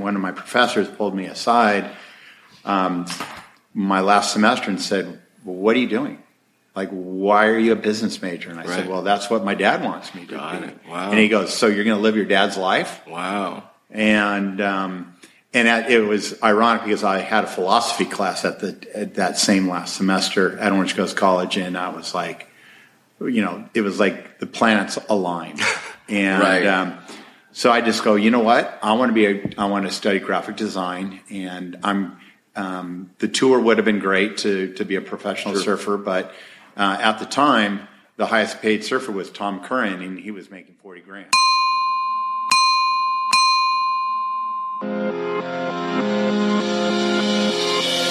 and one of my professors pulled me aside um, my last semester and said, well, "What are you doing? Like, why are you a business major?" And I Right. said, "Well, that's what my dad wants me to Got be." it. Wow. And he goes, "So you're going to live your dad's life?" Wow. and um, and that- it was ironic because I had a philosophy class at the at that same last semester at Orange Coast College, and I was like, you know, it was like the planets aligned, and Right. um, so I just go, you know what, I want to be a, I want to study graphic design, and I'm um, the tour would have been great to to be a professional surfer, but uh, at the time. The highest paid surfer was Tom Curren, and he was making forty grand.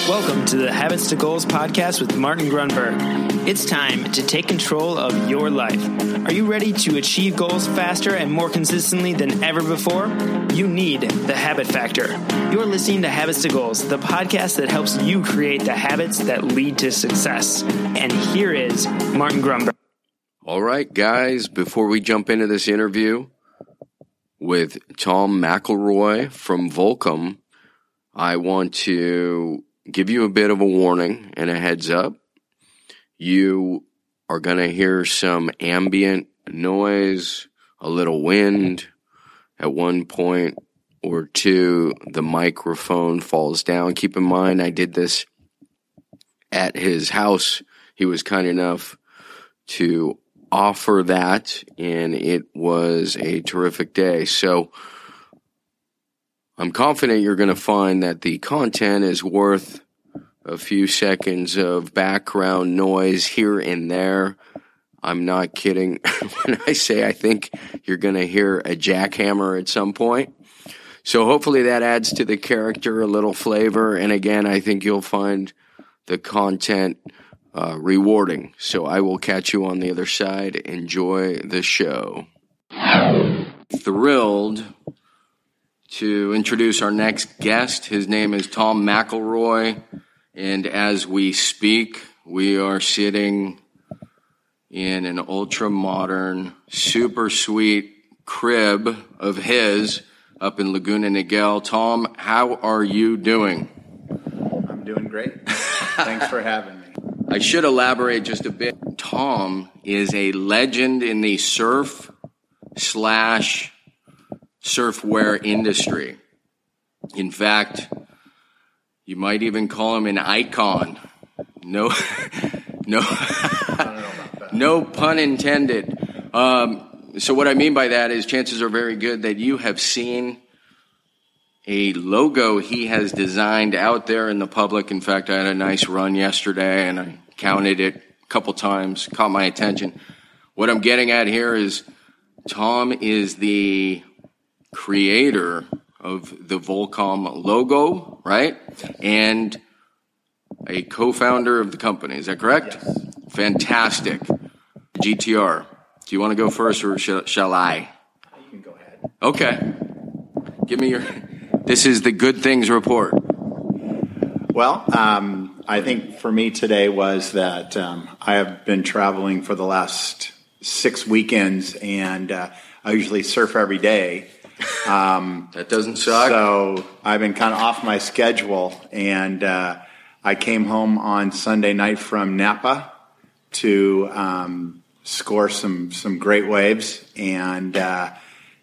Welcome to the Habits to Goals podcast with Martin Grunberg. It's time to take control of your life. Are you ready to achieve goals faster and more consistently than ever before? You need the habit factor. You're listening to Habits to Goals, the podcast that helps you create the habits that lead to success. And here is Martin Grunberg. All right, guys, before we jump into this interview with Tom McElroy from Volcom, I want to give you a bit of a warning and a heads up. You are going to hear some ambient noise, a little wind. At one point or two, the microphone falls down. Keep in mind, I did this at his house. He was kind enough to offer that, and it was a terrific day. So I'm confident you're going to find that the content is worth a few seconds of background noise here and there. I'm not kidding when I say I think you're going to hear a jackhammer at some point. So hopefully that adds to the character a little flavor. And again, I think you'll find the content uh, rewarding. So I will catch you on the other side. Enjoy the show. Thrilled to introduce our next guest. His name is Tom McElroy. And as we speak, we are sitting in an ultra modern, super sweet crib of his up in Laguna Niguel. Tom, how are you doing? I'm doing great. Thanks for having me. I should elaborate just a bit. Tom is a legend in the surf slash surfwear industry. In fact, you might even call him an icon. No, no, no pun intended. Um, so what I mean by that is chances are very good that you have seen a logo he has designed out there in the public. In fact, I had a nice run yesterday and I counted it a couple times, caught my attention. What I'm getting at here is Tom is the creator of the Volcom logo, right? And a co-founder of the company. Is that correct? Yes. Fantastic. GTR. Do you want to go first or shall, shall I? You can go ahead. Okay. Give me your. This is the good things report. Well, um, I think for me today was that um, I have been traveling for the last six weekends, and uh, I usually surf every day. That doesn't suck. So I've been kind of off my schedule, and uh, I came home on Sunday night from Napa to um, score some some great waves, and uh,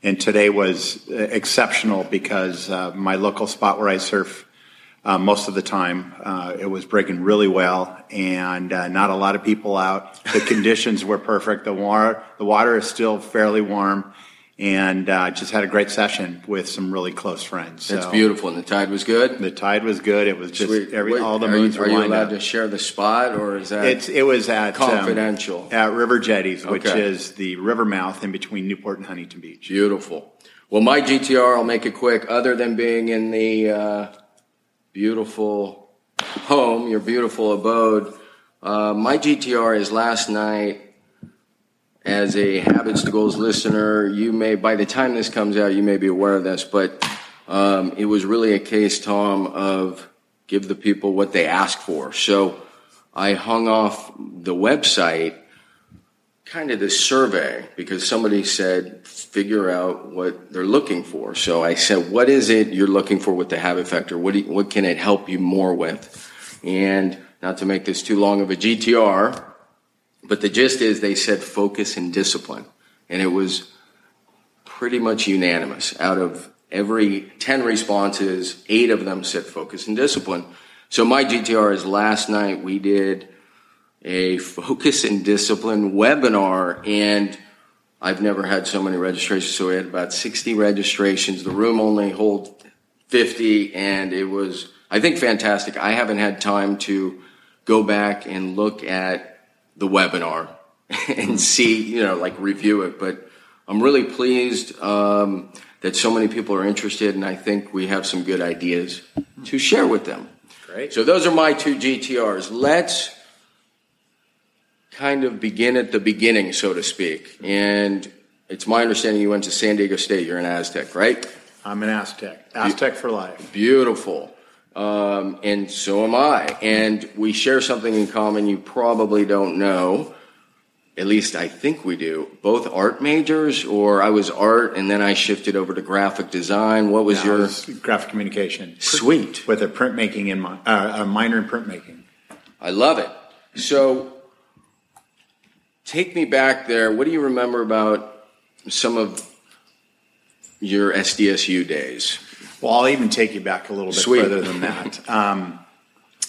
and today was exceptional because uh, my local spot where I surf. Uh, most of the time, uh, it was breaking really well, and uh, not a lot of people out. The conditions were perfect. The water, the water is still fairly warm, and uh, just had a great session with some really close friends. That's So beautiful. And the tide was good. The tide was good. It was just Sweet. every Wait, all the are moons you, were Are you allowed up. to share the spot, or is that It's it was at um, confidential? at River Jetties, which Okay. is the river mouth in between Newport and Huntington Beach. Beautiful. Well, my GTR, I'll make it quick. Other than being in the uh, beautiful home, your beautiful abode, uh, my GTR is last night. As a Habits to Goals listener, you may, by the time this comes out, you may be aware of this, but um, it was really a case, Tom, of give the people what they ask for. So I hung off the website kind of this survey because somebody said figure out what they're looking for. So I said, what is it you're looking for with the habit factor? What you, what can it help you more with? And not to make this too long of a GTR, but the gist is they said focus and discipline, and it was pretty much unanimous. Out of every ten responses, eight of them said focus and discipline. So my GTR is last night we did a focus and discipline webinar and I've never had so many registrations. So we had about 60 registrations. The room only holds 50 and it was, I think, fantastic. I haven't had time to go back and look at the webinar and see, you know, like review it. But I'm really pleased um, that so many people are interested and I think we have some good ideas to share with them. Great. So those are my two GTRs. Let's kind of begin at the beginning, so to speak. And it's my understanding you went to San Diego State. You're an Aztec, right? I'm an Aztec. Aztec for life. Beautiful. Um, and so am I. And we share something in common you probably don't know. At least I think we do. Both art majors, or I was art and then I shifted over to graphic design. What was Now, your it's graphic communication sweet? with a printmaking in mi- uh, a minor in printmaking. I love it. So, take me back there. What do you remember about some of your SDSU days? Well, I'll even take you back a little bit Sweet. further than that. um,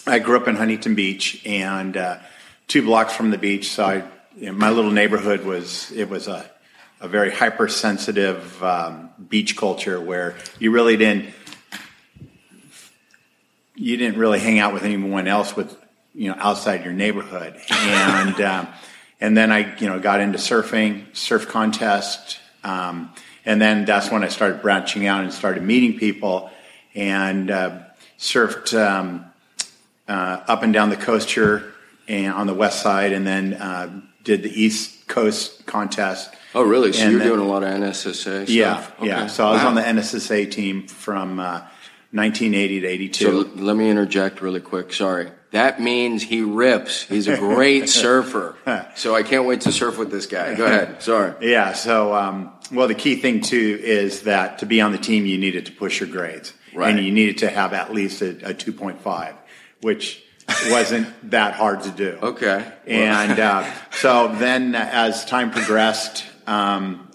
I grew up in Huntington Beach, and uh, two blocks from the beach. So I, you know, my little neighborhood was it was a a very hypersensitive um, beach culture where you really didn't you didn't really hang out with anyone else with you know outside your neighborhood and um, and then I you know got into surfing surf contest um, and then that's when I started branching out and started meeting people and uh, surfed um, uh, up and down the coast here and on the west side and then uh, did the east coast contest Oh, really? So And you're then- doing a lot of NSSA stuff? yeah Okay. yeah so I was Wow. on the NSSA team from uh, 1980 to 82 So l- let me interject really quick. Sorry. That means he rips. He's a great surfer. So I can't wait to surf with this guy. Go ahead. Sorry. Yeah. So, um, well, the key thing too is that to be on the team, you needed to push your grades, Right. and you needed to have at least a, a two point five, which wasn't that hard to do. Okay. And uh, so then, as time progressed, um,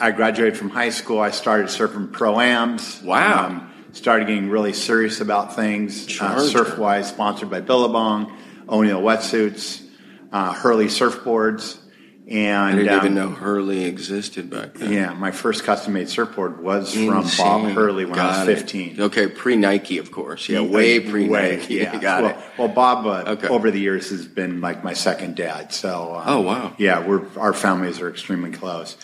I graduated from high school. I started surfing pro ams. Wow. Um, started getting really serious about things. Uh. Surfwise, sponsored by Billabong, O'Neill wetsuits, uh, Hurley surfboards, and I didn't um, even know Hurley existed back then. yeah, my first custom made surfboard was from Insane. Bob Hurley when I Got was it. 15. Okay, pre Nike, of course. Yeah, way pre Nike. Yeah, Got well, it. Well, Bob, uh, Okay. over the years, has been like my second dad. So, um, Oh, wow. yeah, we're our families are extremely close.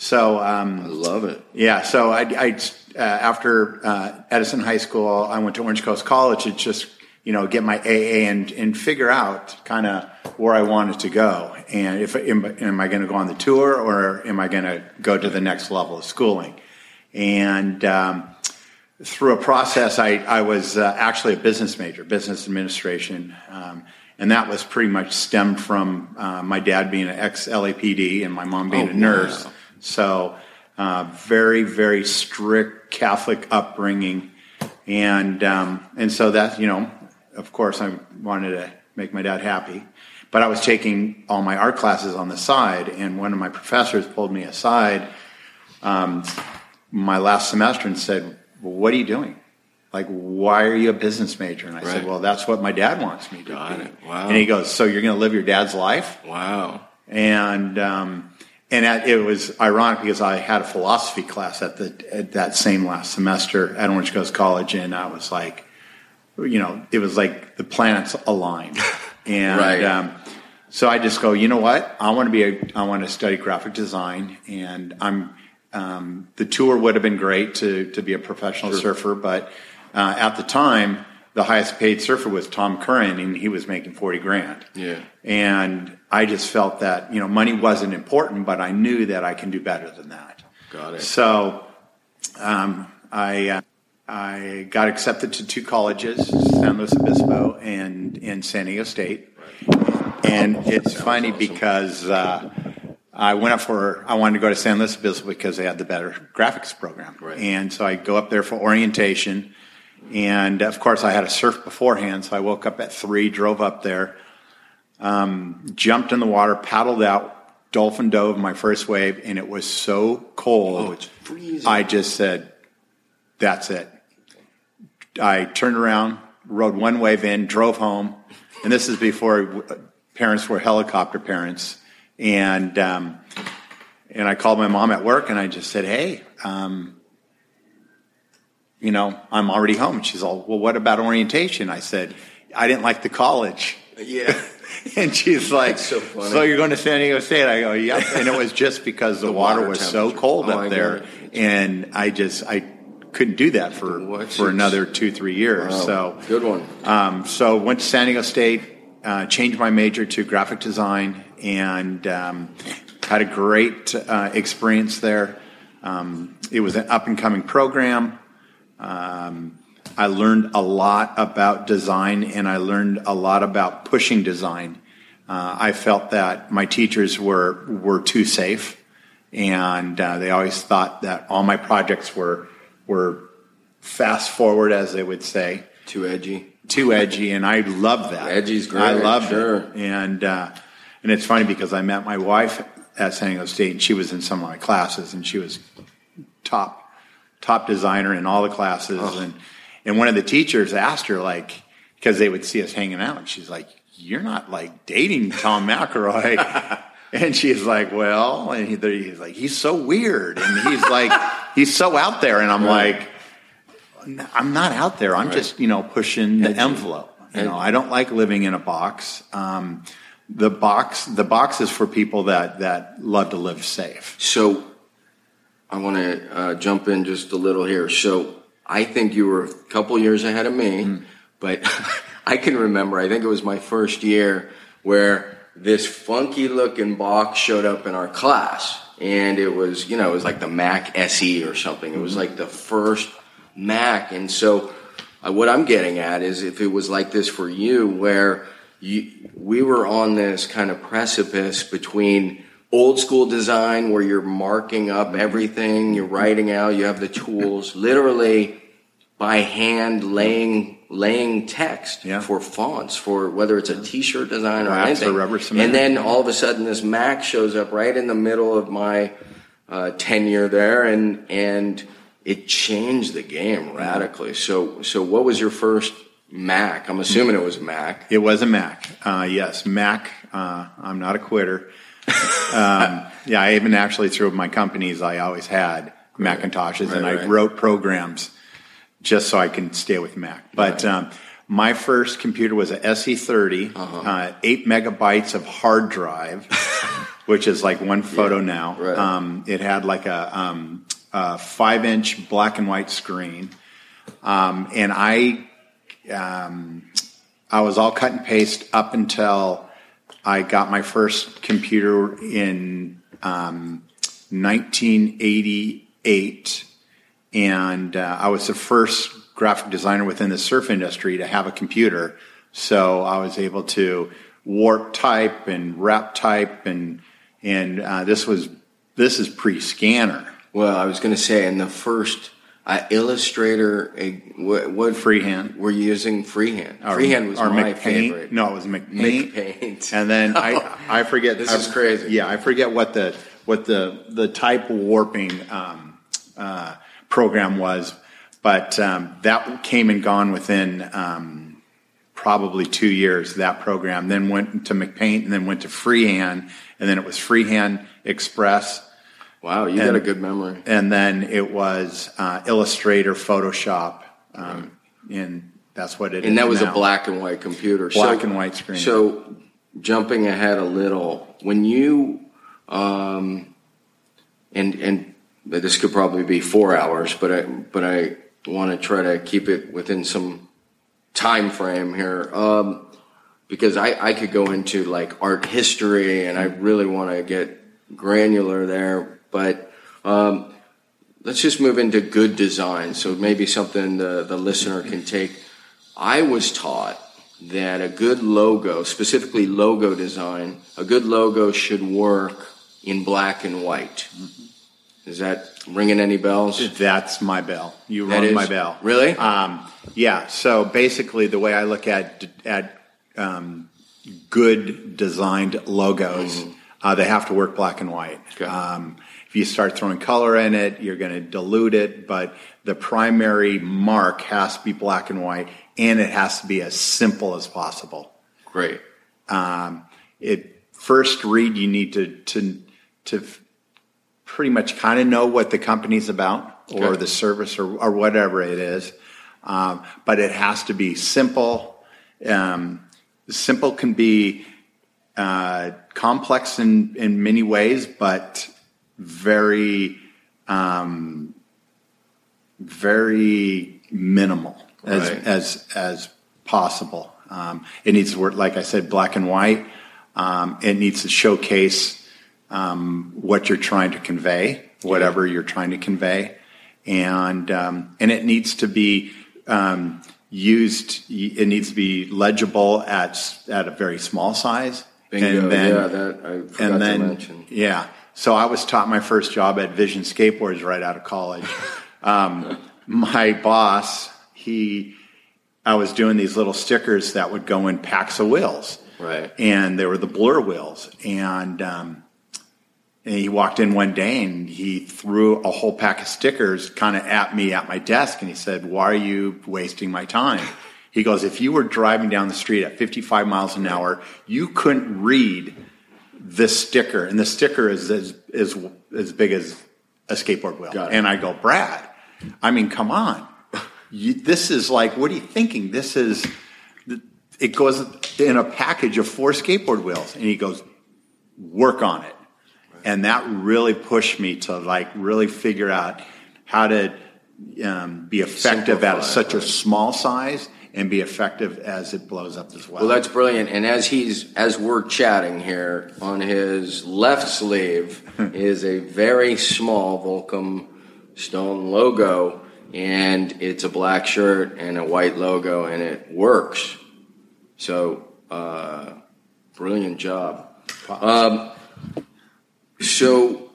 So, um, I love it. yeah, so I, I uh, after uh, Edison High School, I went to Orange Coast College to just you know get my AA and and figure out kind of where I wanted to go, and if am, am I going to go on the tour or am I going to go to the next level of schooling, and um, through a process, I, I was uh, actually a business major, business administration, um, and that was pretty much stemmed from uh, my dad being an ex LAPD and my mom being Oh, a nurse. wow. So, uh, very, very strict Catholic upbringing, and um, and so that you know, of course, I wanted to make my dad happy, but I was taking all my art classes on the side, and one of my professors pulled me aside um, my last semester and said, well, "What are you doing? Like, why are you a business major?" And I said, "Well, that's what my dad wants me to Got be." it. Wow. And he goes, "So you're going to live your dad's life?" Wow. and um, and it was ironic because I had a philosophy class at the at that same last semester at Orange Coast College, and I was like, you know, it was like the planets aligned, and Right. um, so I just go, you know what, I want to be a, I want to study graphic design, and I'm um, the tour would have been great to to be a professional surfer, but uh, at the time. The highest paid surfer was Tom Curren, and he was making forty grand. Yeah. And I just felt that, you know, money wasn't important, but I knew that I can do better than that. Got it. So um, I, uh, I got accepted to two colleges, San Luis Obispo and in San Diego State. And it's funny awesome. because uh, I went up for, I wanted to go to San Luis Obispo because they had the better graphics program. Right. And so I go up there for orientation. And of course, I had a surf beforehand. So I woke up at three, drove up there, um, jumped in the water, paddled out, dolphin dove my first wave, and it was so cold. Oh, it's freezing. I just said, that's it. I turned around, rode one wave in, drove home, and this is before parents were helicopter parents, and um, and I called my mom at work and I just said, hey. Um, you know, I'm already home. She's all, well, what about orientation? I said, I didn't like the college. Yeah. And she's like, so funny. you're going to San Diego State? I go, yep. And it was just because the, The water, water was so cold Oh, up get there. And I just, I couldn't do that for, What's for another two, three years. Wow. So, good one. um, so went to San Diego State, uh, changed my major to graphic design, and um, had a great uh, experience there. Um, it was an up and coming program. Um, I learned a lot about design, and I learned a lot about pushing design. Uh, I felt that my teachers were were too safe, and uh, they always thought that all my projects were were fast forward, as they would say Too edgy. too edgy, and I love that. Edgy's great, I love sure. it, and uh, and it's funny because I met my wife at San Diego State, and she was in some of my classes, and she was top top designer in all the classes, Oh. and and one of the teachers asked her like because they would see us hanging out, and she's like, "You're not like dating Tom McElroy." And she's like, well, and he, he's like, he's so weird, and he's like, he's so out there, and I'm Right. like, I'm not out there. I'm Right. just, you know, pushing the envelope. You know, I don't like living in a box. Um, the box, the box is for people that that love to live safe. So I want to uh, jump in just a little here. So I think you were a couple years ahead of me, Mm-hmm. but I can remember, I think it was my first year where this funky looking box showed up in our class. And it was, you know, it was like the Mac SE or something. It was Mm-hmm. like the first Mac. And so uh, what I'm getting at is if it was like this for you, where you, we were on this kind of precipice between old school design where you're marking up everything, you're writing out, you have the tools, literally by hand laying laying text Yeah. for fonts for whether it's a t-shirt design or or anything. rubber cement. And then all of a sudden this Mac shows up right in the middle of my uh, tenure there and and it changed the game radically. So so what was your first Mac? I'm assuming it was a Mac. It was a Mac. Uh, yes, Mac. Uh, I'm not a quitter. Um, yeah, I even actually through my companies, I always had Macintoshes, and Right, I right. wrote programs just so I can stay with Mac. But um, my first computer was a SE30, Uh-huh. uh, eight megabytes of hard drive, which is like one photo now. right. Um, it had like a, um, a five inch black and white screen. Um, and I um, I was all cut and paste up until I got my first computer in um, 1988, and uh, I was the first graphic designer within the surf industry to have a computer. So I was able to warp type and wrap type, and and uh, this was this is pre-scanner. Well, I was going to say in the first uh, Illustrator, uh, what, what Freehand. We're using? Freehand. Or- Freehand was my MacPaint. favorite. No, it was MacPaint. MacPaint. And then I I forget. This I- is crazy. Yeah, I forget what the what the the type warping um, uh, program was, but um, that came and gone within um, probably two years. That program then went to MacPaint, and then went to Freehand, and then it was Freehand Express, Wow, you got a good memory. and then it was uh, Illustrator, Photoshop, um, and that's what it is. And that was now. a black and white computer. Black and white screen. So, jumping ahead a little, when you, um, and and this could probably be four hours, but I but I want to try to keep it within some time frame here, um, because I I could go into like art history, and I really want to get granular there, but. Um, let's just move into good design. So maybe something the, the listener can take. I was taught that a good logo, specifically logo design, a good logo should work in black and white. Is that ringing any bells? That's my bell. You That rung my bell. Really? Um, yeah. So basically, the way I look at at um, good designed logos, uh, they have to work black and white. Mm-hmm. Okay. Um, if you start throwing color in it, you're going to dilute it. But the primary mark has to be black and white, and it has to be as simple as possible. Great. Um, it first read, you need to to to pretty much kind of know what the company's about or the service or, or whatever it is. Um, but it has to be simple. Um, simple can be uh, complex in, in many ways, but very, um, very minimal as, Right. as, as possible. Um, it needs to work, like I said, black and white. Um, it needs to showcase um, what you're trying to convey, whatever you're trying to convey, and um, and it needs to be um, used. It needs to be legible at at a very small size. Bingo. And then, yeah, that I forgot and then to mention. yeah. So I was taught my first job at Vision Skateboards right out of college. um, my boss, he, I was doing these little stickers that would go in packs of wheels Right. and they were the blur wheels. And, um, and he walked in one day and he threw a whole pack of stickers kind of at me at my desk and he said, Why are you wasting my time? He goes, If you were driving down the street at 55 miles an hour, you couldn't read this sticker. And the sticker is as, as, as big as a skateboard wheel. And I go, Brad, I mean, come on. You, this is like, what are you thinking? This is, it goes in a package of four skateboard wheels. And he goes, work on it. And that really pushed me to like really figure out how to um, be effective at Simplify, such a small size and be effective as it blows up as well. Well, that's brilliant. And as he's as we're chatting here, on his left sleeve is a very small Volcom Stone logo, and it's a black shirt and a white logo, and it works. So, uh, brilliant job. Um, so,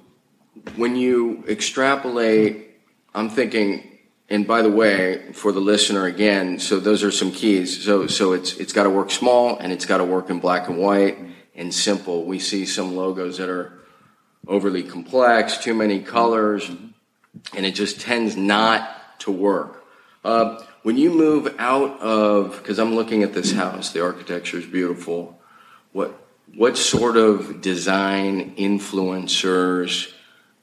when you extrapolate, I'm thinking and by the way, for the listener again, so those are some keys. So so it's it's got to work small and it's got to work in black and white and simple. We see some logos that are overly complex, too many colors, and it just tends not to work. Uh, when you move out of, because I'm looking at this house, the architecture is beautiful. What what sort of design influencers,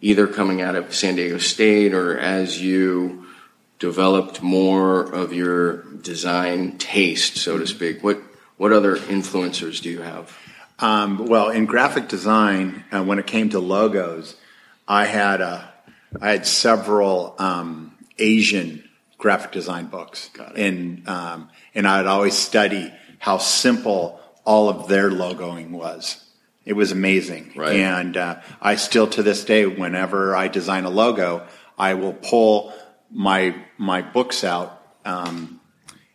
either coming out of San Diego State or as you developed more of your design taste, so to speak? What what other influencers do you have? Um, well, in graphic design, uh, when it came to logos, I had a, I had several um, Asian graphic design books, Got it. and um, and I'd always study how simple all of their logoing was. It was amazing, Right. and uh, I still to this day, whenever I design a logo, I will pull my my books out. Um,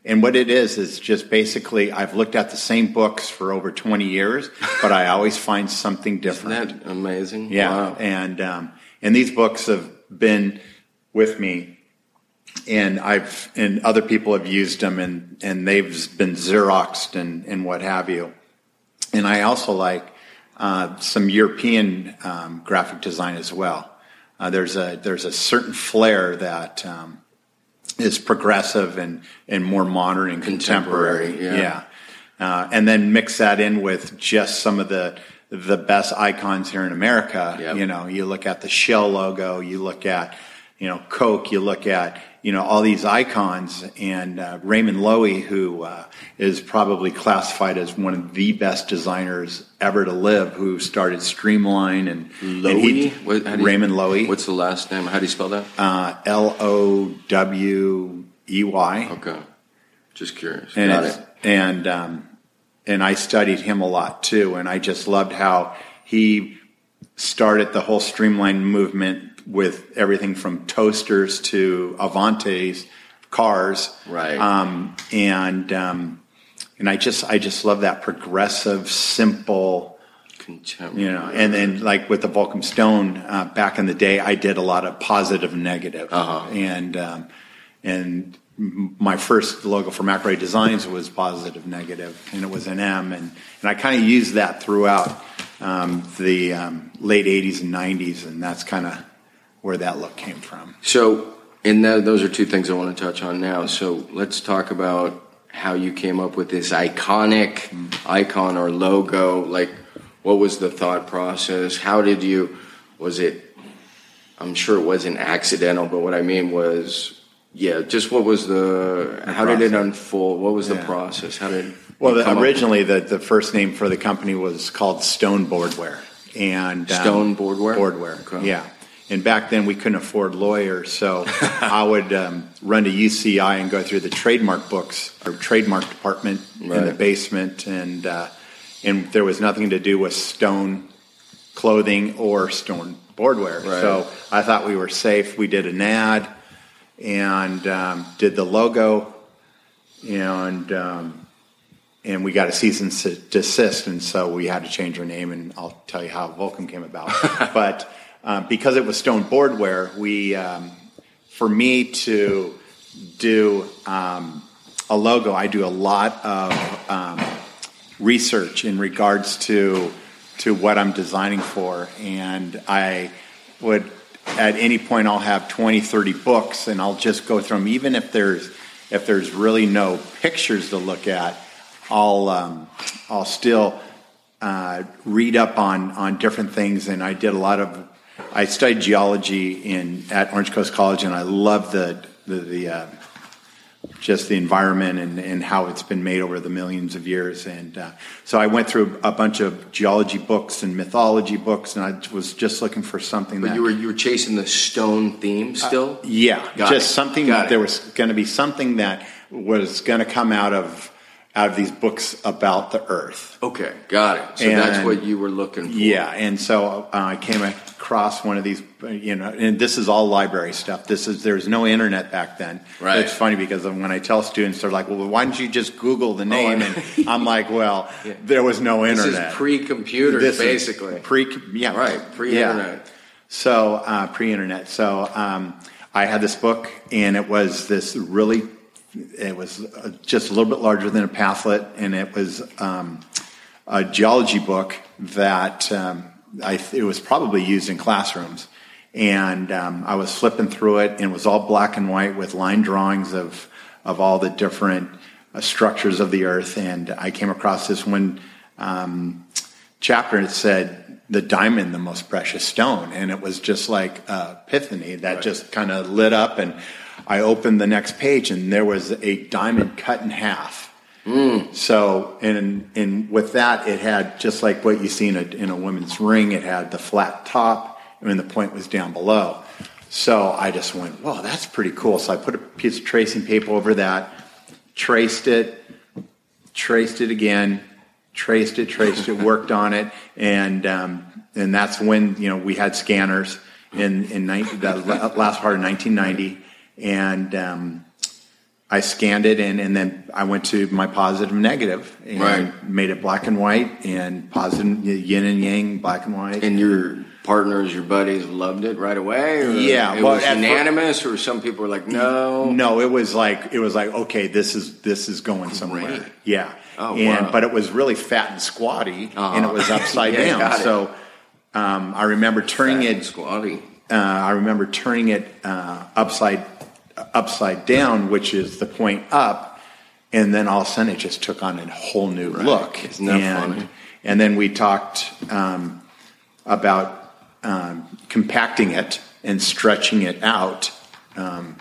and what it is is just basically I've looked at the same books for over 20 years, but I always find something Isn't different. that amazing? Yeah, Wow. and um, and these books have been with me, and I've and other people have used them, and and they've been xeroxed and and what have you. And I also like uh, some European um, graphic design as well. Uh, there's a there's a certain flair that um, is progressive and and more modern and contemporary. Contemporary, yeah. Uh, and then mix that in with just some of the the best icons here in America. Yep. You know, you look at the Shell logo, you look at you know Coke, you look at you know all these icons, and uh, Raymond Loewy, who uh, is probably classified as one of the best designers ever to live, who started Streamline and and he- What- you- Raymond Loewy, What's the last name? How do you spell that? uh, L O W E Y. Okay. Just curious. and Got it. and um, and I studied him a lot too, and I just loved how he started the whole streamline movement with everything from toasters to Avantis cars, Right. Um, and um, and I just I just love that progressive, simple Contemporary. You know, and then like with the Volcom Stone uh, back in the day, I did a lot of positive and negative. Uh-huh. and um, and my first logo for McRae Designs was positive, negative, and it was an M, and and I kind of used that throughout um, the um, late '80s and '90s, and that's kind of where that look came from. So, and that, those are two things I want to touch on now. So, let's talk about how you came up with this iconic icon or logo. Like, what was the thought process? How did you? Was it? I'm sure it wasn't accidental, but what I mean was, yeah, just what was the? how did it unfold? What was the process? How did? Well, the, originally the, the first name for the company was called Stone Boardware, and um, Stone Boardware? Boardware, Okay. yeah. And back then we couldn't afford lawyers, so I would um, run to UCI and go through the trademark books or trademark department in the basement, and uh, and there was nothing to do with stone clothing or stone boardware. Right. So I thought we were safe. We did an ad and um, did the logo, and um, and we got a cease and s- desist, and so we had to change our name, and I'll tell you how Volcom came about. but um, because it was stone boardware, we um, for me to do um, a logo, I do a lot of um, research in regards to to what I'm designing for, and I would at any point I'll have 20, 30 books, and I'll just go through them, even if there's if there's really no pictures to look at. I'll um, I'll still uh, read up on on different things, and I did a lot of. I studied geology in at Orange Coast College, and I love the the, the uh, just the environment and, and how it's been made over the millions of years. And uh, so I went through a bunch of geology books and mythology books, and I was just looking for something But that you were you were chasing the stone theme still. yeah, Got just it. something Got that it. there was going to be something that was going to come out of out of these books about the Earth. Okay, got it. So that's what you were looking for. Yeah, and so uh, I came across one of these, you know, and this is all library stuff. This is there's no internet back then. Right. It's funny because when I tell students, they're like, "Well, why don't you just Google the name?" I- and I'm like, "Well, there was no internet. This is pre-computer, This is basically. pre, yeah, right, pre-internet. Yeah. So uh, pre-internet. So um, I had this book, and it was this really. It was uh, just a little bit larger than a pamphlet, and it was um, a geology book that um, I, it was probably used in classrooms. And um, I was flipping through it, and it was all black and white with line drawings of of all the different uh, structures of the Earth. And I came across this one um, chapter, and it said the diamond, the most precious stone, and it was just like uh, epiphany that just kind of lit up. And I opened the next page, and there was a diamond cut in half. So, and and with that, it had just like what you see in a in a women's ring. It had the flat top, and the point was down below. So I just went, "Whoa, that's pretty cool." So I put a piece of tracing paper over that, traced it, traced it again, traced it, traced it, worked on it, and um, and that's when you know we had scanners in in 19, the last part of 1990, and um, I scanned it, and and then I went to my positive and negative, and Right. made it black and white, and positive yin and yang, black and white. And your partners, your buddies loved it right away? Or Yeah, it well, was unanimous, or some people were like, no. No, it was like it was like okay, this is this is going somewhere. Great. Yeah, Oh, and wow. but it was really fat and squatty, Uh-huh. and it was upside Yeah, down. So um, I remember turning Fat it. squatty. Uh, I remember turning it uh, upside upside down, which is the point up, and then all of a sudden it just took on a whole new look. Isn't that and, funny? And then we talked um, about um, compacting it and stretching it out. Um,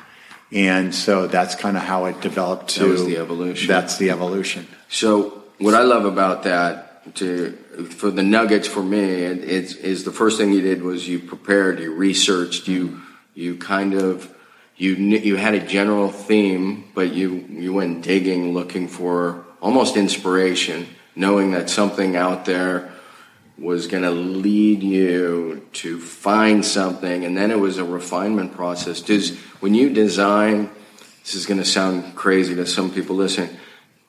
and so that's kind of how it developed to That was the evolution. That's the evolution. So what I love about that, to for the nuggets for me, it, it's is the first thing you did was you prepared, you researched, you you kind of you you had a general theme, but you you went digging, looking for almost inspiration, knowing that something out there was going to lead you to find something, and then it was a refinement process. Does when you design, this is going to sound crazy to some people listening.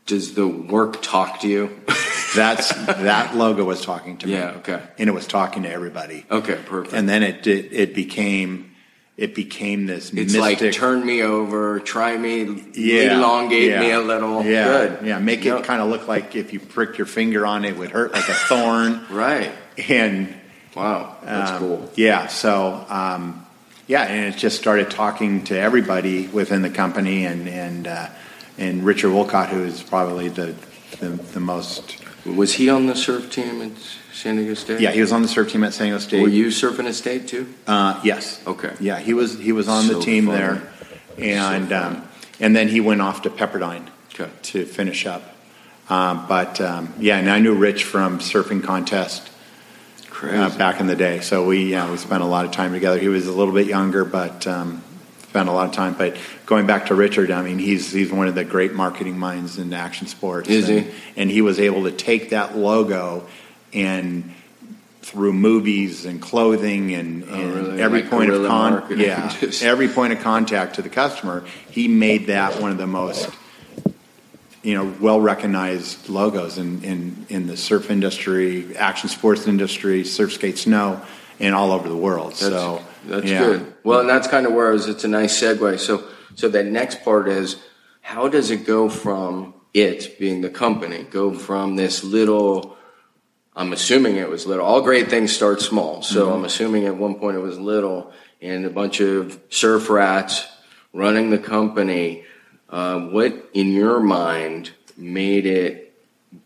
Does the work talk to you? That's that logo was talking to me. Yeah, okay. And it was talking to everybody. Okay, perfect. And then it it, it became it became this it's mystic. like turn me over, try me, yeah, elongate yeah, me a little. Yeah, Good. yeah. Make No, it kind of look like if you pricked your finger on it, it would hurt like a thorn. right. And Wow, that's um, cool. Yeah. So, um, yeah, and it just started talking to everybody within the company, and and uh, and Richard Woolcott, who is probably the the, the most. Was he on the surf team at San Diego State? Yeah, he was on the surf team at San Diego State. Were you surfing at State too? Uh, yes. Okay. Yeah, he was he was on So the team fun. there, and So um, and then he went off to Pepperdine Okay. to finish up. Um, but um, yeah, and I knew Rich from surfing contest uh, back in the day, so we yeah, we spent a lot of time together. He was a little bit younger, but um, spent a lot of time. But going back to Richard, I mean, he's he's one of the great marketing minds in action sports. Is he? and, And he was able to take that logo and through movies and clothing and, oh, and Oh, really? every Like point of con- yeah, every point of contact to the customer, he made that one of the most you know well recognized logos in, in in the surf industry, action sports industry, surf skate snow, and all over the world. That's, so that's yeah. good. Well, and that's kind of where I was. It's a nice segue. So, so that next part is how does it go from it being the company go from this little? I'm assuming it was little. All great things start small. So I'm assuming at one point it was little and a bunch of surf rats running the company. Uh, what in your mind made it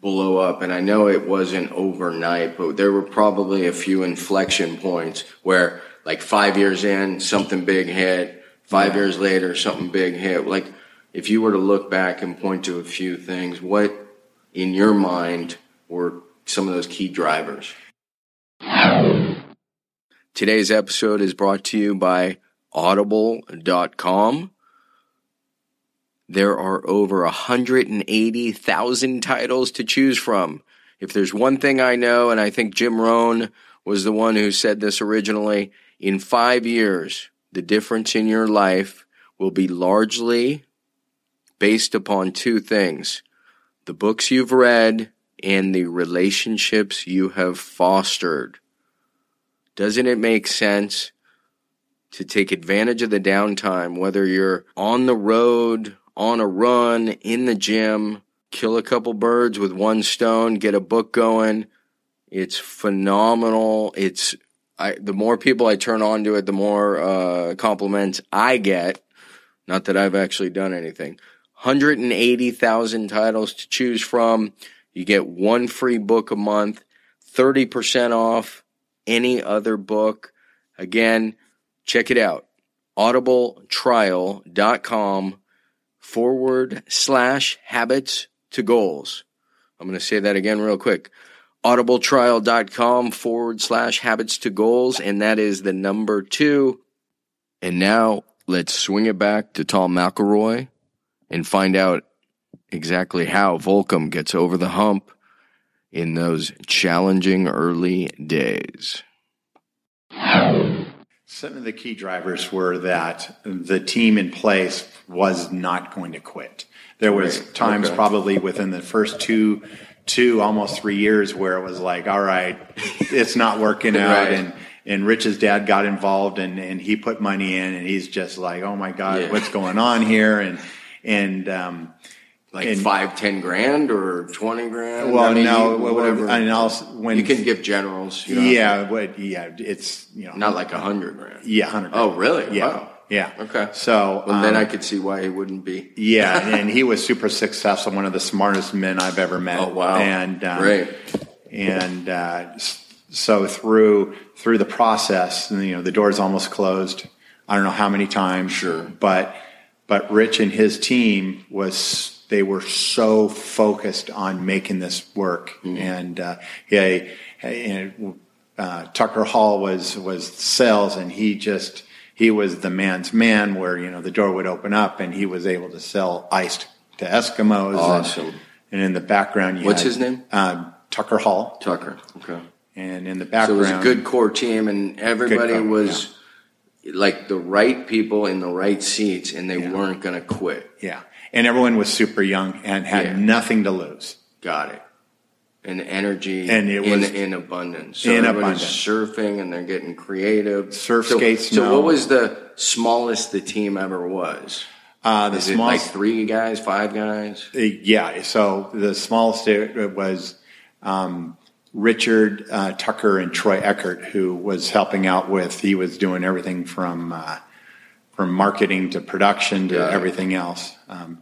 blow up? And I know it wasn't overnight, but there were probably a few inflection points where, like five years in, something big hit. Five years later, something big hit. Like, if you were to look back and point to a few things, what in your mind were some of those key drivers? Today's episode is brought to you by Audible.com. There are over 180,000 titles to choose from. If there's one thing I know, and I think Jim Rohn was the one who said this originally, in five years, the difference in your life will be largely based upon two things the books you've read and the relationships you have fostered. Doesn't it make sense to take advantage of the downtime, whether you're on the road, on a run, in the gym, kill a couple birds with one stone, get a book going? It's phenomenal. It's I, the more people I turn on to it, the more uh, compliments I get. Not that I've actually done anything. 180,000 titles to choose from. You get one free book a month, 30% off any other book. Again, check it out. audibletrial.com forward slash habits to goals. I'm going to say that again real quick. audibletrial.com forward slash habits to goals. And that is the number two. And now let's swing it back to Tom McElroy and find out exactly how Volcom gets over the hump in those challenging early days. Some of the key drivers were that the team in place was not going to quit. There was Right. times Okay. probably within the first two, two almost three years where it was like, all right, it's not working out, Right. and and Rich's dad got involved and and he put money in, and he's just like, oh my god, Yeah. what's going on here, and and um, Like And- five, ten grand or twenty grand? well, I mean, no, you- well, whatever. I mean, also when you can give generals. You know, yeah, what, yeah, it's you know, Not like a hundred grand. yeah, hundred. Oh, really? Yeah, Wow. yeah. Okay. So Well, then um, I could see why he wouldn't be. Yeah, and he was super successful, one of the smartest men I've ever met. Oh, wow. And um, Great. And uh, so through through the process, you know, the doors almost closed. I don't know how many times. Sure. But but Rich and his team was they were so focused on making this work, Mm-hmm. and uh, yeah, and, uh, Tucker Hall was was sales, and he just he was the man's man. Where you know the door would open up, and he was able to sell iced to Eskimos. and- Awesome. And, in the background, you What's had, his name? Um, Tucker Hall, Tucker. Okay. and in the background, So it was a good core team, and everybody core, was like the right people in the right seats, and they weren't going to quit. yeah, and everyone was super young and had Yeah. nothing to lose. Got it. and energy And it was- in abundance. So in abundance. surfing and they're getting creative. Surf, so, skate, So snow. what was the smallest the team ever was? Uh, the Is it smallest, like three guys, five guys? Uh, Yeah, so the smallest it was um, Richard uh, Tucker and Troy Eckert, who was helping out with. He was doing everything from uh, from marketing to production to it. everything else. Um,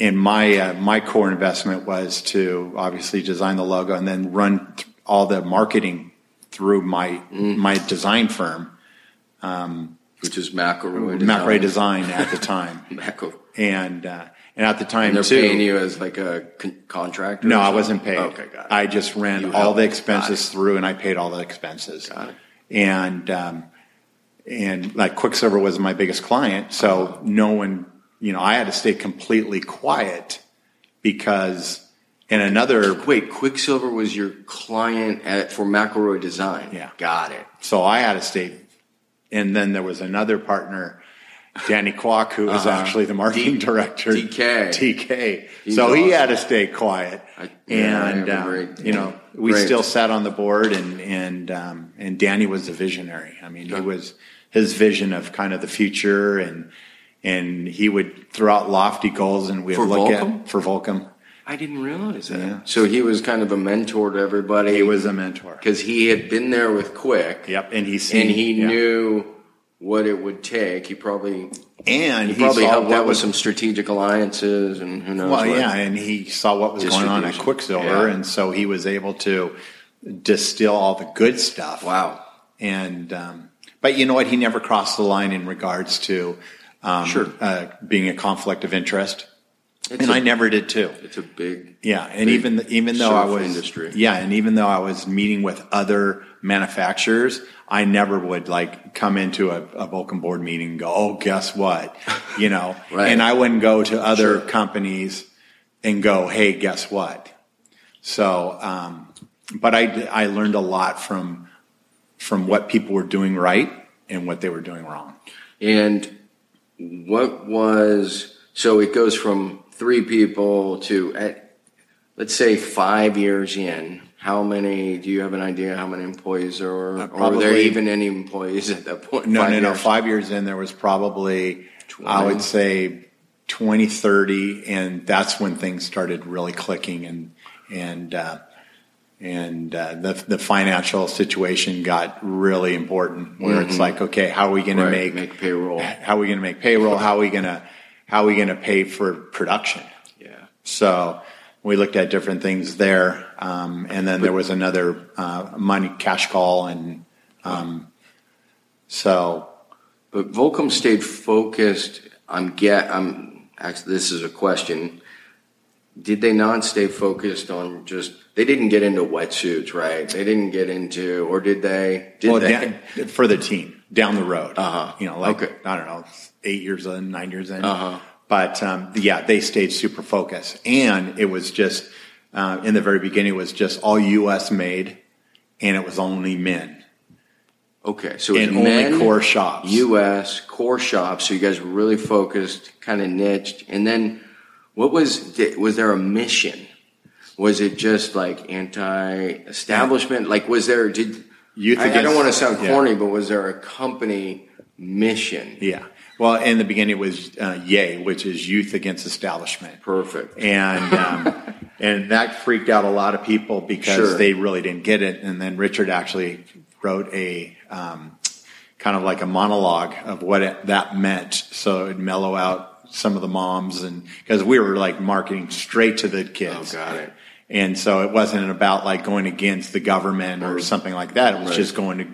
and my uh, my core investment was to obviously design the logo and then run th- all the marketing through my Mm. my design firm, Which is McElroy Design. Design at the time, and uh, and at the time And they're too. paying you as like a con- contractor? No, I wasn't paid. Okay, got it. I just ran You all the expenses through, and I paid all the expenses. Got it. And um, and like Quiksilver was my biggest client, so no one, you know, I had to stay completely quiet because in another, Wait, Quiksilver was your client at, for McElroy Design? Yeah. Got it. so I had to stay. And then there was another partner, Danny Kwok, who was Uh-huh. actually the marketing D- director. TK. TK. He's so he had to stay quiet. I- yeah, and a um, great- you know, we great. still sat on the board, and and um, and Danny was a visionary. I mean, he was his vision of kind of the future, and and he would throw out lofty goals, and we'd For look Volcom? at for Volcom. I didn't realize that. Yeah. So he was kind of a mentor to everybody. He was a mentor. because he had been there with Quick. Yep, and he seen, and he yeah. knew what it would take. He probably and he, he, probably helped what out with some strategic alliances and who knows. Well, what. yeah, and he saw what was going on at Quiksilver, Yeah. and so he was able to distill all the good stuff. Wow. And um, but you know what? He never crossed the line in regards to um, Sure. uh, being a conflict of interest, It's and a- I never did too. It's a big. Yeah, and big even even though I was industry. yeah, and even though I was meeting with other manufacturers, I never would like come into a, a Volcom board meeting and go, "Oh, guess what?" You know, Right. and I wouldn't go to other Sure. companies and go, "Hey, guess what?" So, um, but I I learned a lot from from what people were doing right and what they were doing wrong. And what was so? It goes from three people to at, let's say five years in. How many? Do you have an idea how many employees there are? Uh, or were there even any employees at that point? No, Five no, no. Five years in, there was probably, I would say, 20, 30, and that's when things started really clicking, and and uh, and uh, the the financial situation got really important. Where it's like, okay, how are we going to Mm-hmm. Make, make payroll. How are we going to make payroll? How are we going to how are we going to pay for production? Yeah. So we looked at different things there, um, and then there was another uh, money cash call, and um, so But Volcom stayed focused. I'm get. I'm actually. This is a question. Did they not stay focused on just? They didn't get into wetsuits, right? They didn't get into, or did they? Did well, they? down, for the team down the road. Uh-huh. You know, like Okay. I don't know, eight years in, nine years in. Uh-huh. But um, yeah, they stayed super focused, and it was just uh, in the very beginning. It was just all U.S. made, and it was only men Okay, so it was only core shops. U.S. core shops. So you guys were really focused, kind of niched. And then, what was was there a mission? Was it just like anti-establishment? Like, was there did Youth I, I don't want to sound yeah. corny, but was there a company mission? Yeah. Well, in the beginning, it was uh, YAY, which is Youth Against Establishment. Perfect. and um, and that freaked out a lot of people because Sure. they really didn't get it. And then Richard actually wrote a um, kind of like a monologue of what it, that meant, so it'd mellow out some of the moms, and because we were like marketing straight to the kids. Oh, got it. And so it wasn't about like going against the government or something like that. It was Right. just going to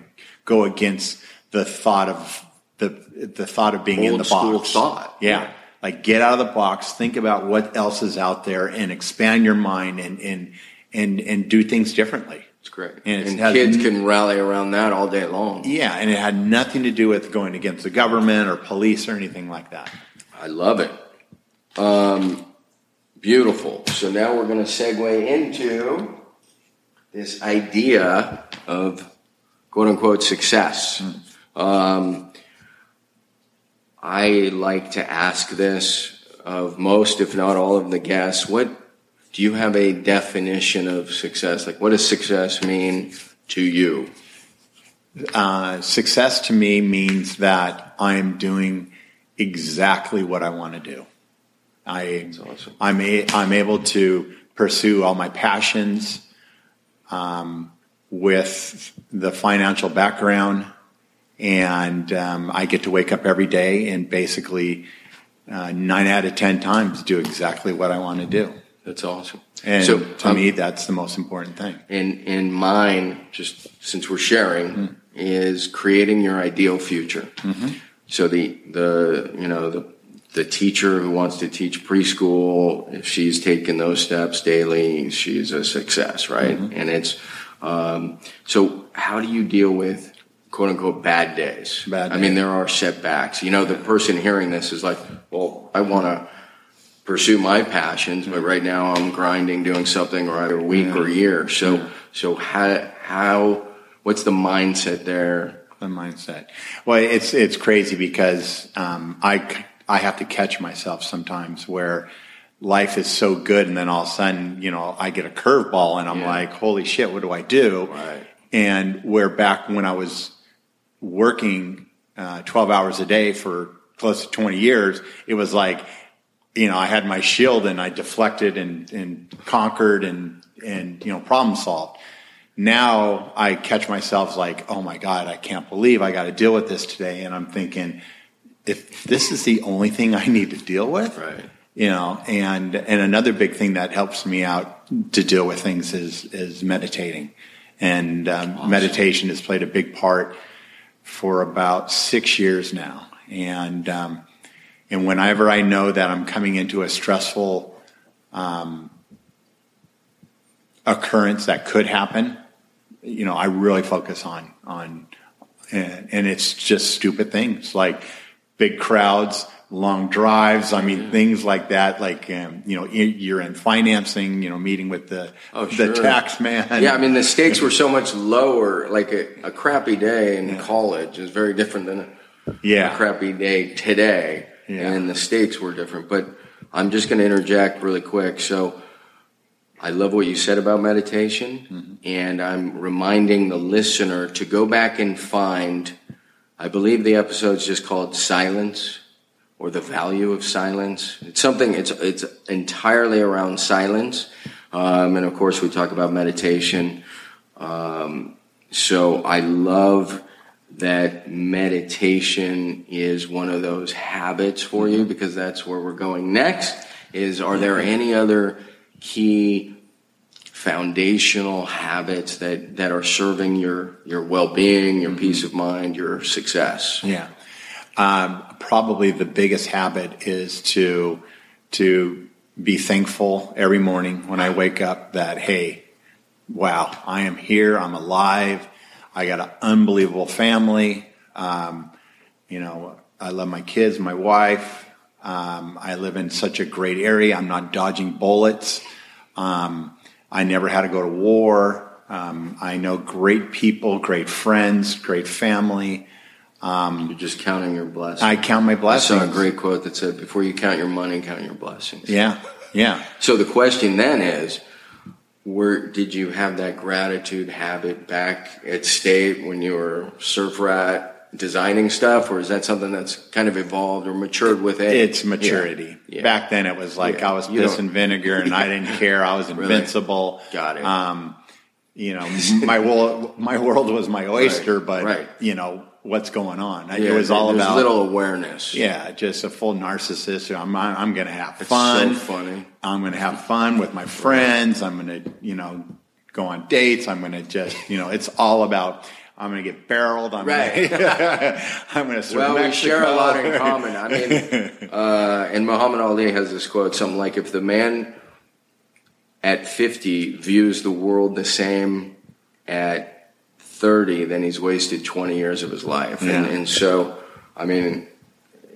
go against the thought of the the thought of being in Old the school box. thought. Yeah. Yeah. Like get out of the box, think about what else is out there and expand your mind and and and, and do things differently. It's great. And And, has kids can rally around that all day long. Yeah, and it had nothing to do with going against the government or police or anything like that. I love it. Um, beautiful. So now we're going to segue into this idea of quote unquote success. Um, I like to ask this of most, if not all, of the guests. What do you have a definition of success? Like, what does success mean to you? Uh, success to me means that I'm doing exactly what I want to do. I, awesome. I'm, a, I'm able to pursue all my passions um, with the financial background, and um, I get to wake up every day and basically uh, nine out of ten times do exactly what I want to do. That's awesome. And so to um, me, that's the most important thing. in in mine, just since we're sharing, is creating your ideal future. So the the you know the the teacher who wants to teach preschool, if she's taking those steps daily, she's a success, right? And it's um, so how do you deal with quote unquote bad days? Bad I mean, there are setbacks. You know, the person hearing this is like, well, I want to pursue my passions, but right now I'm grinding doing something or either week or year. So so how how what's the mindset there? The mindset. Well, it's it's crazy because um, I I have to catch myself sometimes where life is so good, and then all of a sudden, you know, I get a curveball, and I'm Yeah. like, "Holy shit, what do I do?" Right. And where back when I was working uh, 12 hours a day for close to 20 years, it was like, you know, I had my shield and I deflected and, and conquered and, and, you know, problem solved. Now I catch myself like, oh my God, I can't believe I got to deal with this today. And I'm thinking, if this is the only thing I need to deal with, Right. you know, and, and another big thing that helps me out to deal with things is, is meditating. And um, meditation has played a big part for about six years now. And, um, and whenever I know that I'm coming into a stressful um, occurrence that could happen, you know, I really focus on on, and, and it's just stupid things like big crowds, long drives. I mean, things like that. Like um, you know, you're in financing. You know, meeting with the Oh, the sure. tax man. Yeah, I mean the stakes were so much lower. Like a, a crappy day in college is very different than a, a yeah, crappy day today, Yeah. and the stakes were different. But I'm just going to interject really quick. So I love what you said about meditation, and I'm reminding the listener to go back and find. I believe the episode's just called "Silence" or "The Value of Silence." It's something. It's it's entirely around silence, um, and of course we talk about meditation. Um, so I love that meditation is one of those habits for you because that's where we're going next is are there any other key foundational habits that, that are serving your, your well-being your peace of mind your success Yeah. Um, probably the biggest habit is to to be thankful every morning when I wake up that hey, wow, I am here, I'm alive, I got an unbelievable family. Um, you know, I love my kids, my wife. Um, I live in such a great area. I'm not dodging bullets. Um, I never had to go to war. Um, I know great people, great friends, great family. you're just counting your blessings I count my blessings. I saw a great quote that said before you count your money count your blessings Yeah, yeah. So the question then is, where did you have that gratitude habit back at state when you were surf rat designing stuff, or is that something that's kind of evolved or matured with age? It's maturity. Yeah. Back then, it was like Yeah. I was You piss and vinegar, and I didn't care. I was invincible. Got it. Um, you know, my world, my world was my oyster, Right, but right. you know what's going on. Yeah, it was all about little awareness. yeah, just a full narcissist. I'm I'm going to have It's fun. so funny. I'm going to have fun with my friends. I'm going to, you know, go on dates. I'm going to just, you know, it's all about. I'm going to get barreled. I'm Right. Gonna, I'm going to serve Well, we share a lot in common. I mean, uh, and Muhammad Ali has this quote, something like, "If the man at 50 views the world the same at 30, then he's wasted 20 years of his life." And, and so, I mean,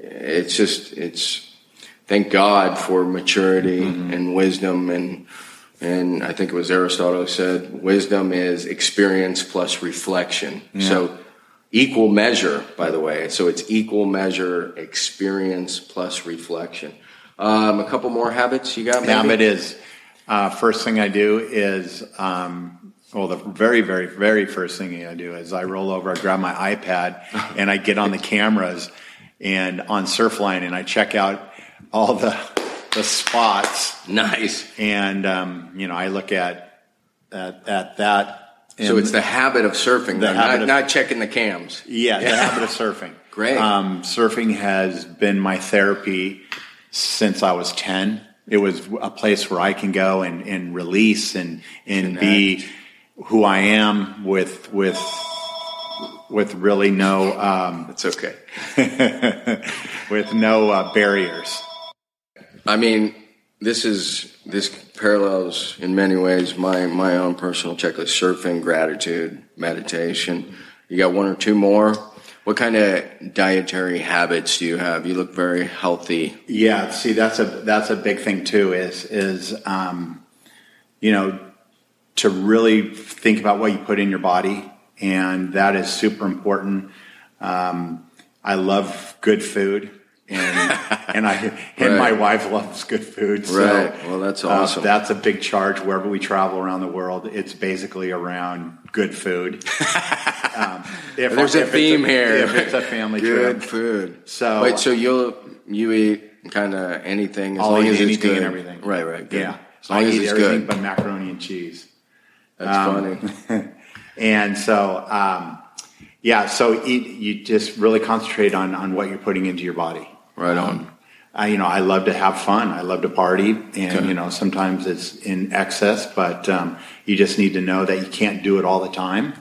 it's just it's thank God for maturity Mm-hmm. and wisdom and. And I think it was Aristotle who said, wisdom is experience plus reflection. So equal measure, by the way. So it's equal measure experience plus reflection. Um, a couple more habits you got? Maybe? Habit is Uh, first thing I do is, um, well, the very, very, very first thing I do is I roll over, I grab my iPad, and I get on the cameras and on Surfline, and I check out all the the spots, Nice. and um, you know, I look at at, at that. So it's the habit of surfing, The habit not, of- not checking the cams. Yeah, the habit of surfing. Great. Um, surfing has been my therapy since I was 10. It was a place where I can go and, and release and, and be who I am with, with, with really no, um, It's okay. with no uh, barriers. I mean, this is this parallels in many ways my my own personal checklist: surfing, gratitude, meditation. You got one or two more. What kind of dietary habits do you have? You look very healthy. Yeah, see, that's a that's a big thing too. Is is um, you know to really think about what you put in your body, and that is super important. Um, I love good food, and and I and my wife loves good food. So, Right. Well, that's uh, awesome. that's a big charge wherever we travel around the world. It's basically around good food. um, if, There's a if theme here. If it's a family Good trip, food. So- wait, so you'll you eat kind of anything as I'll long eat as it's anything good. and everything. Right, right. Good. Yeah, As long I as eat it's everything good. but macaroni and cheese. That's Um, funny. And so, um, yeah, so eat, you just really concentrate on, on what you're putting into your body. Right on. I, you know, I love to have fun. I love to party, and Okay. you know, sometimes it's in excess, but um, you just need to know that you can't do it all the time.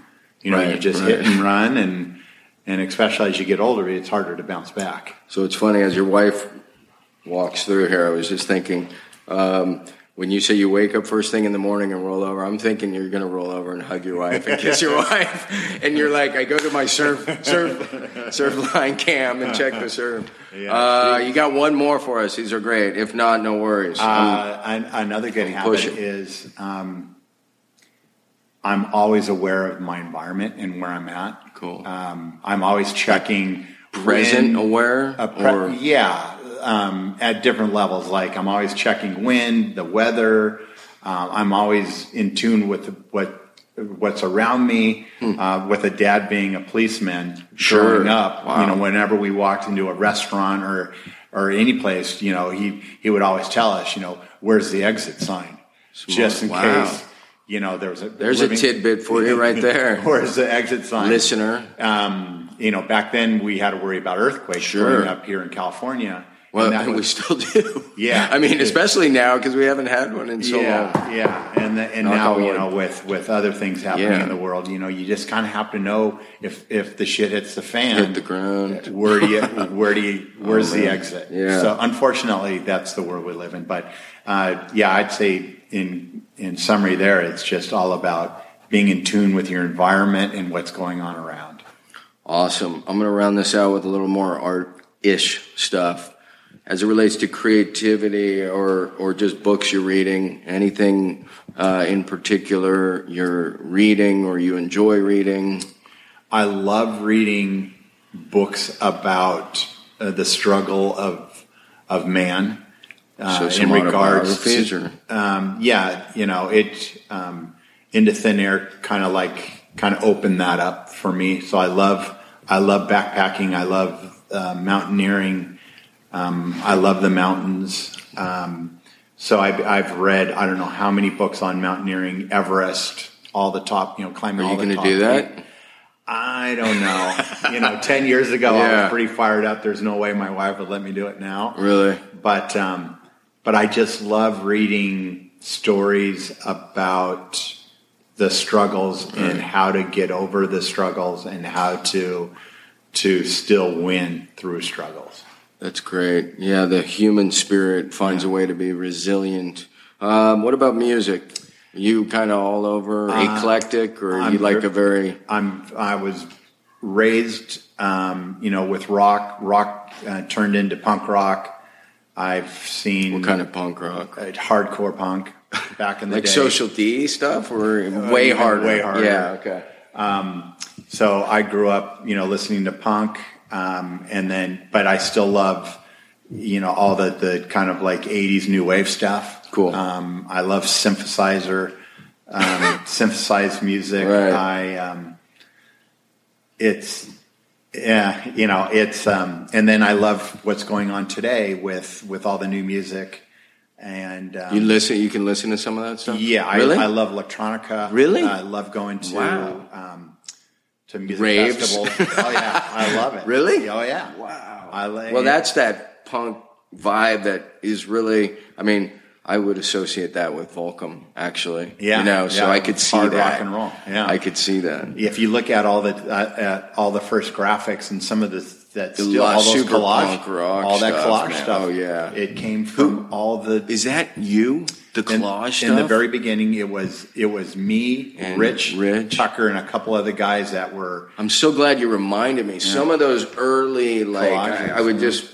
You know, Right, you just right. hit and run, and and especially as you get older, it's harder to bounce back. So it's funny as your wife walks through here. I was just thinking, um, when you say you wake up first thing in the morning and roll over, I'm thinking you're going to roll over and hug your wife and kiss your wife, and you're like, I go to my surf surf Surfline cam and check the surf. Yeah, uh, you got one more for us. These are great. If not, no worries. Uh, another good habit is um, I'm always aware of my environment and where I'm at. Cool. Um, I'm always checking Present, aware, pre- yeah, um, at different levels. Like I'm always checking wind, the weather. Uh, I'm always in tune with what what's around me. Uh, with a dad being a policeman Hmm. Sure. growing up, Wow. you know, whenever we walked into a restaurant or or any place, you know, he he would always tell us, you know, where's the exit sign, just in Wow. case. You know, there was a there's a tidbit for you right there, Where's the exit sign? listener. Um, you know, back then we had to worry about earthquakes Sure. up here in California. Well, and and we still do. Yeah. I mean, especially now because we haven't had one in so long. yeah, yeah, and the, and Knock now you know with with other things happening Yeah. in the world, you know, you just kind of have to know if if the shit hits the fan, Hit the ground. where do you where do you where's the exit? Yeah. So unfortunately, that's the world we live in. But uh, yeah, I'd say in in summary, there it's just all about being in tune with your environment and what's going on around. Awesome. I'm going to round this out with a little more art ish stuff. As it relates to creativity or, or just books you're reading, anything uh, in particular you're reading or you enjoy reading? I love reading books about uh, the struggle of of man. Uh, So some autobiographies or- um, yeah, you know, it um, into thin air kind of like kind of opened that up for me. So I love I love backpacking. I love uh, mountaineering. Um, I love the mountains. Um, so I've, I've read I don't know how many books on mountaineering, Everest, all the top, you know, climbing. Are you going to do that? I don't know. you know, ten years ago I was pretty fired up. There's no way my wife would let me do it now. Really? But um, but I just love reading stories about the struggles and how to get over the struggles and how to to still win through struggles. That's great. Yeah, the human spirit finds a way to be resilient. Um, what about music? You kind of all over eclectic, or Uh, I'm you like a very I'm I was raised, um, you know, with rock. Rock uh, turned into punk rock. I've seen what kind of punk rock? uh, hardcore punk back in the Like day. social D stuff, or way yeah, harder? way harder. Yeah. Okay. So I grew up, you know, listening to punk, um, and then, but I still love, you know, all the the kind of like '80s new wave stuff. Cool. Um, I love synthesizer, um, synthesized music. Right. I um, it's yeah, you know, it's um, and then I love what's going on today with with all the new music and um, You listen. You can listen to some of that stuff. yeah, I, really. I love electronica. Really? I love going to Wow. To music Raves. festivals. Oh yeah, I love it. Really? Oh yeah. Wow. I like. It. Well, that's that punk vibe that is really. I mean, I would associate that with Volcom, actually. Yeah, You know, so yeah, I could see hard that. rock and roll, yeah. I could see that. if you look at all the uh, at all the first graphics and some of the that The still all those super collage, punk rock all that stuff, collage man. stuff. Oh, yeah. it came from all the Is that you? The in, collage in the very beginning. It was it was me, And Rich, Rich. Tucker, and a couple other guys that were I'm so glad you reminded me. Some of those early, like, I, I would just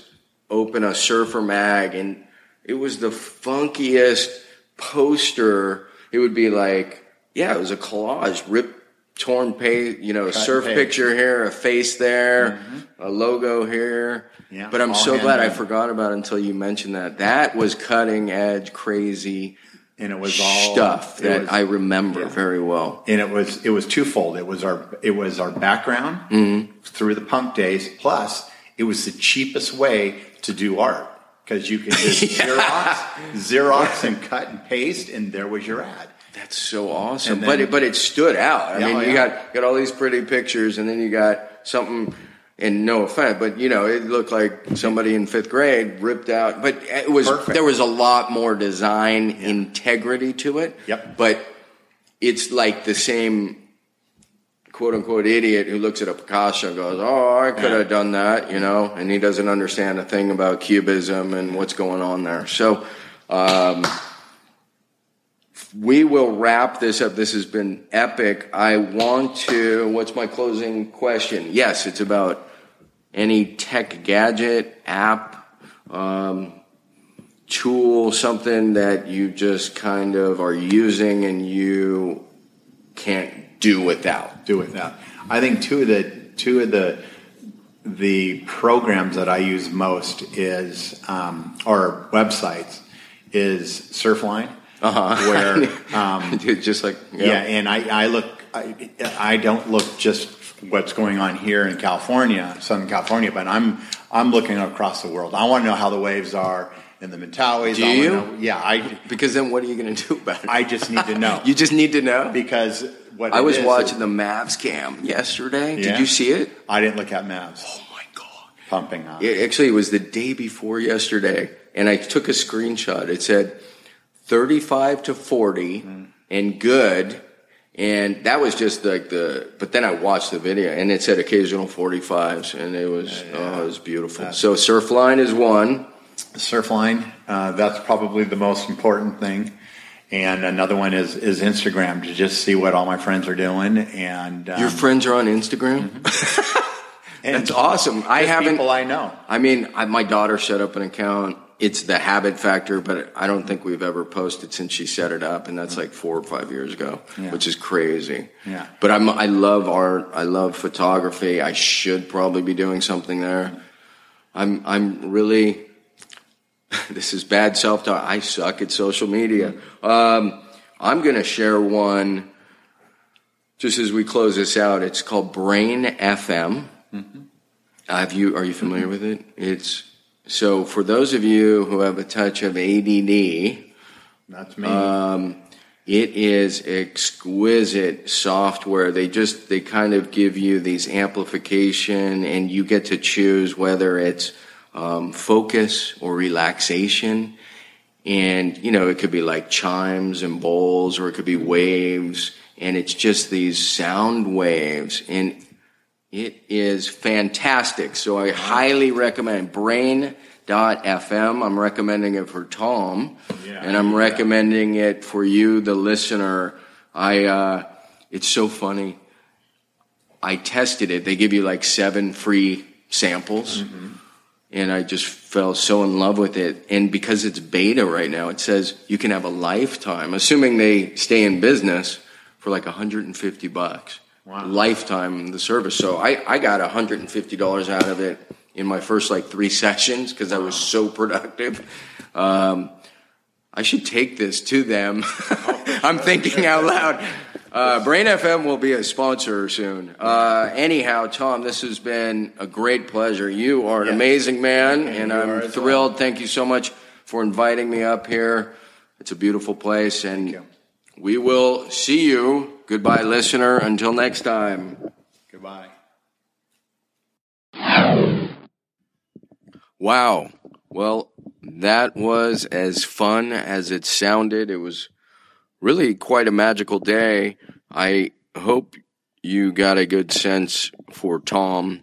open a Surfer mag, and it was the funkiest poster. It would be like, yeah, it was a collage, ripped, torn page, you know, Cut surf picture here, a face there, a logo here. Yeah, but I'm so glad I forgot about it until you mentioned that. That was cutting edge, crazy and it was all stuff that was- I remember yeah. very well. and it was it was twofold. It was our it was our background Mm-hmm. through the punk days. Plus, it was the cheapest way to do art because you could just Xerox, Xerox, and cut and paste, and there was your ad. That's so awesome. And but it, but it stood out. I Yeah, mean, oh, you yeah. got got all these pretty pictures, and then you got something. And no offense, but you know, it looked like somebody in fifth grade ripped out. But it was Perfect. there was a lot more design integrity to it. Yep. But it's like the same quote unquote idiot who looks at a Picasso and goes, "Oh, I could Yeah. have done that," you know, and he doesn't understand a thing about cubism and what's going on there. So. Um, we will wrap this up. This has been epic. I want to. What's my closing question? Yes, it's about any tech gadget, app, um, tool, something that you just kind of are using and you can't do without. do without. I think two of the two of the the programs that I use most is um, or websites is Surfline, Uh-huh. where um, just like yeah. and I, I look I, I don't look just what's going on here in California, Southern California, but I'm I'm looking across the world. I want to know how the waves are in the Mentawais. Do you? know- yeah, I because then what are you going to do about it? I just need to know you just need to know. because what I it was is watching is- the Mavs cam yesterday. Did you see it? I didn't look at Mavs Oh my god. pumping on. It actually it was the day before yesterday, and I took a screenshot. It said 35 to 40 and good. And that was just like the, but then I watched the video and it said occasional 45s and it was, oh, it was beautiful. So Surfline is one. Surfline, uh, that's probably the most important thing. And another one is, is Instagram to just see what all my friends are doing. And um, Your friends are on Instagram? and That's awesome. I haven't, people I know. I mean, I, my daughter set up an account. It's the habit factor, but I don't think we've ever posted since she set it up, and that's like four or five years ago, Yeah. which is crazy. Yeah. But I'm, I love art. I love photography. I should probably be doing something there. I'm, I'm really. This is bad self talk. I suck at social media. Um, I'm going to share one. Just as we close this out, it's called Brain FM. Have you are you familiar with it? It's so for those of you who have a touch of ADD, That's me. um, it is exquisite software. They just they kind of give you these amplification, and you get to choose whether it's um, focus or relaxation. And you know, it could be like chimes and bowls, or it could be waves, and it's just these sound waves, and it is fantastic. So I highly recommend brain.fm. I'm recommending it for Tom. Yeah, and I'm yeah. recommending it for you, the listener. I, uh, it's so funny. I tested it. They give you like seven free samples. And I just fell so in love with it. And because it's beta right now, it says you can have a lifetime, assuming they stay in business for like 150 bucks. Wow. Lifetime the service. So I, I got $150 out of it in my first like three sessions because I was so productive. Um, I should take this to them. I'm thinking out loud. Uh, Brain FM will be a sponsor soon. Uh, anyhow, Tom, this has been a great pleasure. You are an Yeah. amazing man, and, you I'm thrilled. Thank you so much for inviting me up here. It's a beautiful place, and we will see you. Goodbye, listener. Until next time. Goodbye. Wow. Well, that was as fun as it sounded. It was really quite a magical day. I hope you got a good sense for Tom.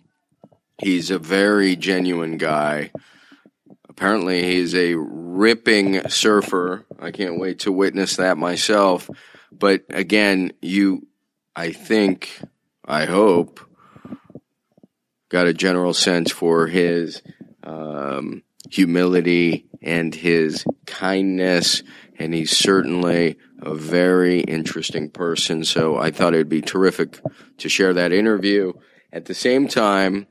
He's a very genuine guy. Apparently, he's a ripping surfer. I can't wait to witness that myself. But again, you, I think, I hope, got a general sense for his um, humility and his kindness, and he's certainly a very interesting person. So I thought it'd be terrific to share that interview. At the same time,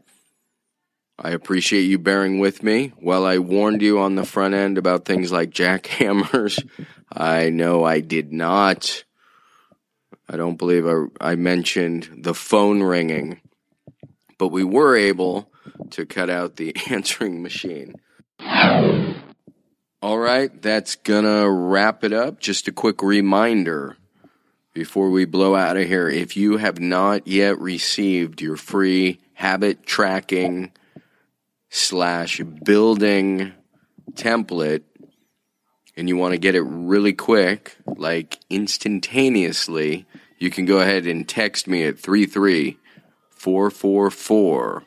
I appreciate you bearing with me. While I warned you on the front end about things like jackhammers, I know I did not. I don't believe I, I mentioned the phone ringing, but we were able to cut out the answering machine. All right, that's gonna wrap it up. Just a quick reminder before we blow out of here. If you have not yet received your free habit tracking slash building template and you want to get it really quick, like instantaneously, you can go ahead and text me at 33444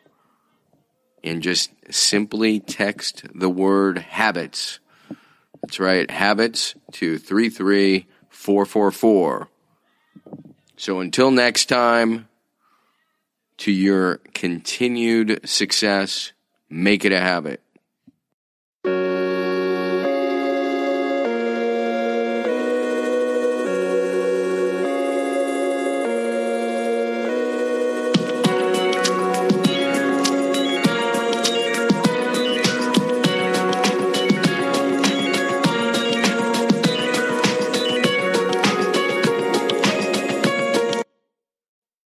and just simply text the word habits. That's right, habits to 33444. So until next time, to your continued success, make it a habit.